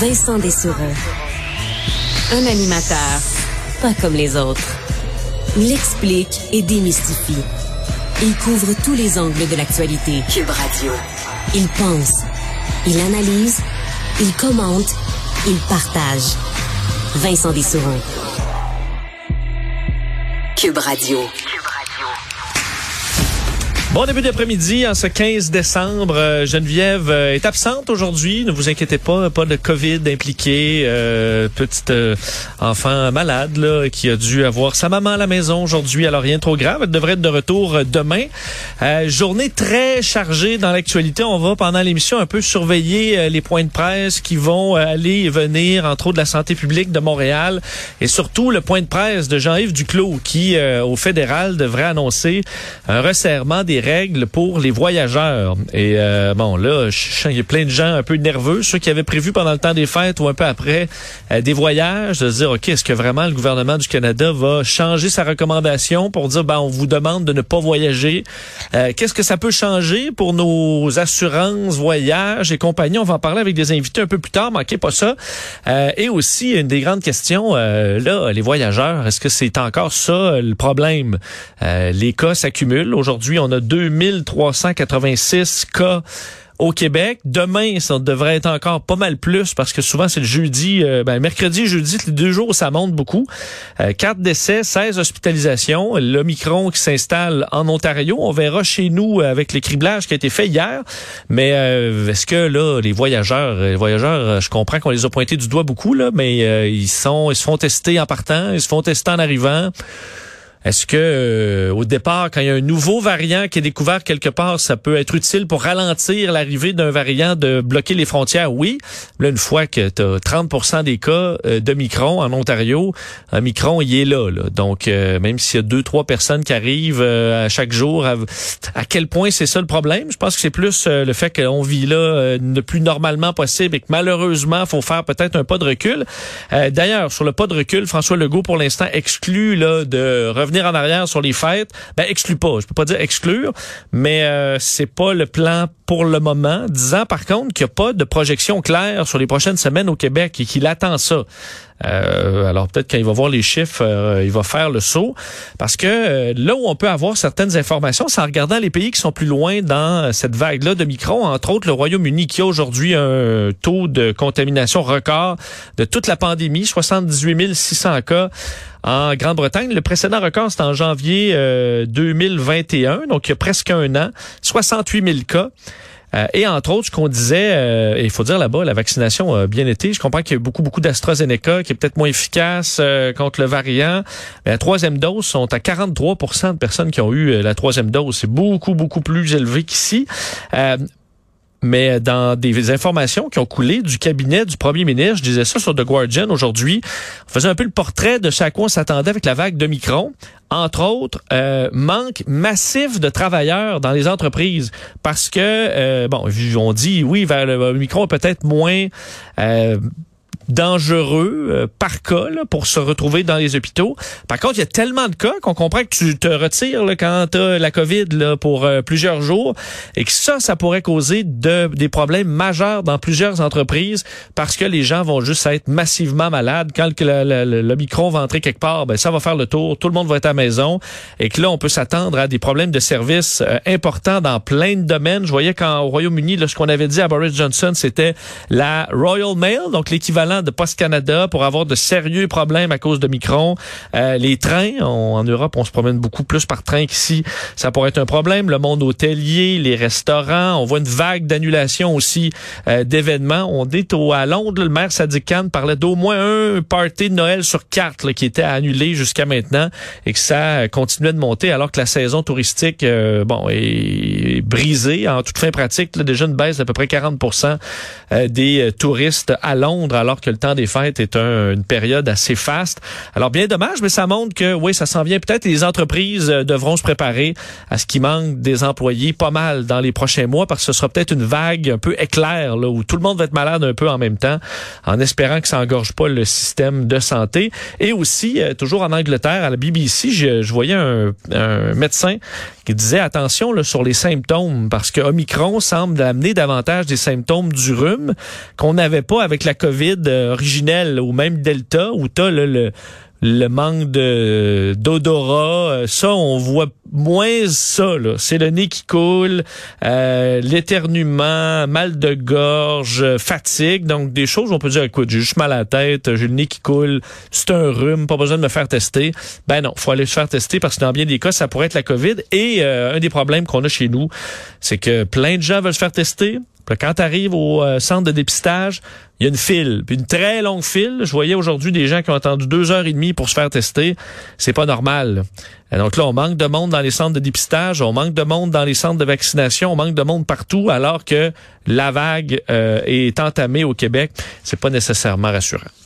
Vincent Dessureau. Un animateur pas comme les autres. Il explique et démystifie. Il couvre tous les angles de l'actualité. Cube Radio. Il pense, il analyse, il commente, il partage. Vincent Dessureau. Cube Radio. Bon début d'après-midi en ce 15 décembre. Euh, Geneviève euh, est absente aujourd'hui. Ne vous inquiétez pas, pas de COVID impliqué. Euh, petite euh, enfant malade là, qui a dû avoir sa maman à la maison aujourd'hui. Alors rien de trop grave. Elle devrait être de retour demain. journée très chargée dans l'actualité. On va pendant l'émission un peu surveiller les points de presse qui vont aller et venir, entre autres de la santé publique de Montréal et surtout le point de presse de Jean-Yves Duclos qui, au fédéral, devrait annoncer un resserrement des règles pour les voyageurs. Et euh, bon, là, il y a plein de gens un peu nerveux, ceux qui avaient prévu pendant le temps des fêtes ou un peu après euh, des voyages, de se dire, OK, est-ce que vraiment le gouvernement du Canada va changer sa recommandation pour dire, ben, on vous demande de ne pas voyager? Euh, qu'est-ce que ça peut changer pour nos assurances, voyages et compagnie? On va en parler avec des invités un peu plus tard, manquez pas ça. et aussi, une des grandes questions, là, les voyageurs, est-ce que c'est encore ça le problème? les cas s'accumulent. Aujourd'hui, on a 2386 cas au Québec. Demain, ça devrait être encore pas mal plus parce que souvent c'est le jeudi, euh, ben, mercredi, jeudi, les deux jours, ça monte beaucoup. Euh, 4 décès, 16 hospitalisations. L'Omicron qui s'installe en Ontario. On verra chez nous avec les criblages qui a été fait hier. Mais euh, est-ce que là, les voyageurs, les voyageurs, euh, je comprends qu'on les a pointés du doigt beaucoup, là, mais ils sont, ils se font tester en partant, ils se font tester en arrivant. Est-ce que euh, au départ, quand il y a un nouveau variant qui est découvert quelque part, ça peut être utile pour ralentir l'arrivée d'un variant de bloquer les frontières? Oui. Là, une fois que tu as 30% des cas euh, de Micron en Ontario, un Micron, il est là. Donc, euh, même s'il y a deux, trois personnes qui arrivent à chaque jour, à, quel point c'est ça le problème? Je pense que c'est plus le fait qu'on vit là le plus normalement possible et que malheureusement, faut faire peut-être un pas de recul. D'ailleurs, sur le pas de recul, François Legault, pour l'instant, exclut là, de revenir en arrière sur les fêtes, ben exclut pas. Je peux pas dire exclure, mais euh, c'est pas le plan pour le moment. Disant par contre qu'il n'y a pas de projection claire sur les prochaines semaines au Québec et qu'il attend ça. Euh, alors peut-être quand il va voir les chiffres, euh, il va faire le saut. Parce que euh, là où on peut avoir certaines informations, c'est en regardant les pays qui sont plus loin dans cette vague-là de micro, entre autres le Royaume-Uni qui a aujourd'hui un taux de contamination record de toute la pandémie, 78 600 cas en Grande-Bretagne. Le précédent record, c'était en janvier 2021, donc il y a presque un an, 68 000 cas. Euh, et entre autres, ce qu'on disait, euh, il faut dire là-bas, la vaccination a bien été. Je comprends qu'il y a beaucoup, beaucoup d'AstraZeneca qui est peut-être moins efficace euh, contre le variant. Mais la troisième dose sont à 43% de personnes qui ont eu la troisième dose. C'est beaucoup, beaucoup plus élevé qu'ici mais dans des informations qui ont coulé du cabinet du premier ministre, je disais ça sur The Guardian aujourd'hui, on faisait un peu le portrait de chaque quoi on s'attendait avec la vague de Micron. Entre autres, euh, manque massif de travailleurs dans les entreprises parce que, euh, bon, on dit, oui, vers le Micron peut-être moins... Euh, dangereux euh, par cas pour se retrouver dans les hôpitaux. Par contre, il y a tellement de cas qu'on comprend que tu te retires là, quand tu as la COVID là, pour euh, plusieurs jours et que ça, ça pourrait causer de, des problèmes majeurs dans plusieurs entreprises parce que les gens vont juste être massivement malades. Quand le, micro va entrer quelque part, ben, ça va faire le tour, tout le monde va être à la maison et que là, on peut s'attendre à des problèmes de service euh, importants dans plein de domaines. Je voyais qu'au Royaume-Uni, ce qu'on avait dit à Boris Johnson, c'était la Royal Mail, donc l'équivalent de Post Canada pour avoir de sérieux problèmes à cause de Micron. Euh, les trains, en Europe, on se promène beaucoup plus par train qu'ici. Ça pourrait être un problème. Le monde hôtelier, les restaurants, on voit une vague d'annulation aussi euh, d'événements. On dit au, à Londres, le maire Sadiq Khan parlait d'au moins un party de Noël sur quatre qui était annulé jusqu'à maintenant et que ça continuait de monter alors que la saison touristique euh, bon est brisée en toute fin pratique. Là, déjà une baisse d'à peu près 40 des touristes à Londres alors que le temps des fêtes est une période assez faste. Alors bien dommage, mais ça montre que oui, ça s'en vient peut-être. Les entreprises euh, devront se préparer à ce qui manque des employés pas mal dans les prochains mois parce que ce sera peut-être une vague un peu éclair là, où tout le monde va être malade un peu en même temps, en espérant que ça engorge pas le système de santé. Et aussi, euh, toujours en Angleterre, à la BBC, je, je voyais un, un, médecin qui disait attention sur les symptômes parce que Omicron semble amener davantage des symptômes du rhume qu'on n'avait pas avec la COVID euh, originelle ou même Delta où tu le le manque de d'odorat, euh, ça on voit moins ça C'est le nez qui coule, euh, l'éternuement, mal de gorge, fatigue, donc des choses on peut dire écoute j'ai juste mal à la tête, j'ai le nez qui coule, c'est un rhume, pas besoin de me faire tester. Ben non, faut aller se faire tester parce que dans bien des cas ça pourrait être la COVID. Et euh, un des problèmes qu'on a chez nous, c'est que plein de gens veulent se faire tester, quand tu arrives au euh, centre de dépistage, il y a une file, puis une très longue file. Je voyais aujourd'hui des gens qui ont attendu deux heures et demie pour se faire tester. C'est pas normal. donc là, on manque de monde dans les centres de dépistage, on manque de monde dans les centres de vaccination, on manque de monde partout, alors que la vague euh, est entamée au Québec. C'est pas nécessairement rassurant.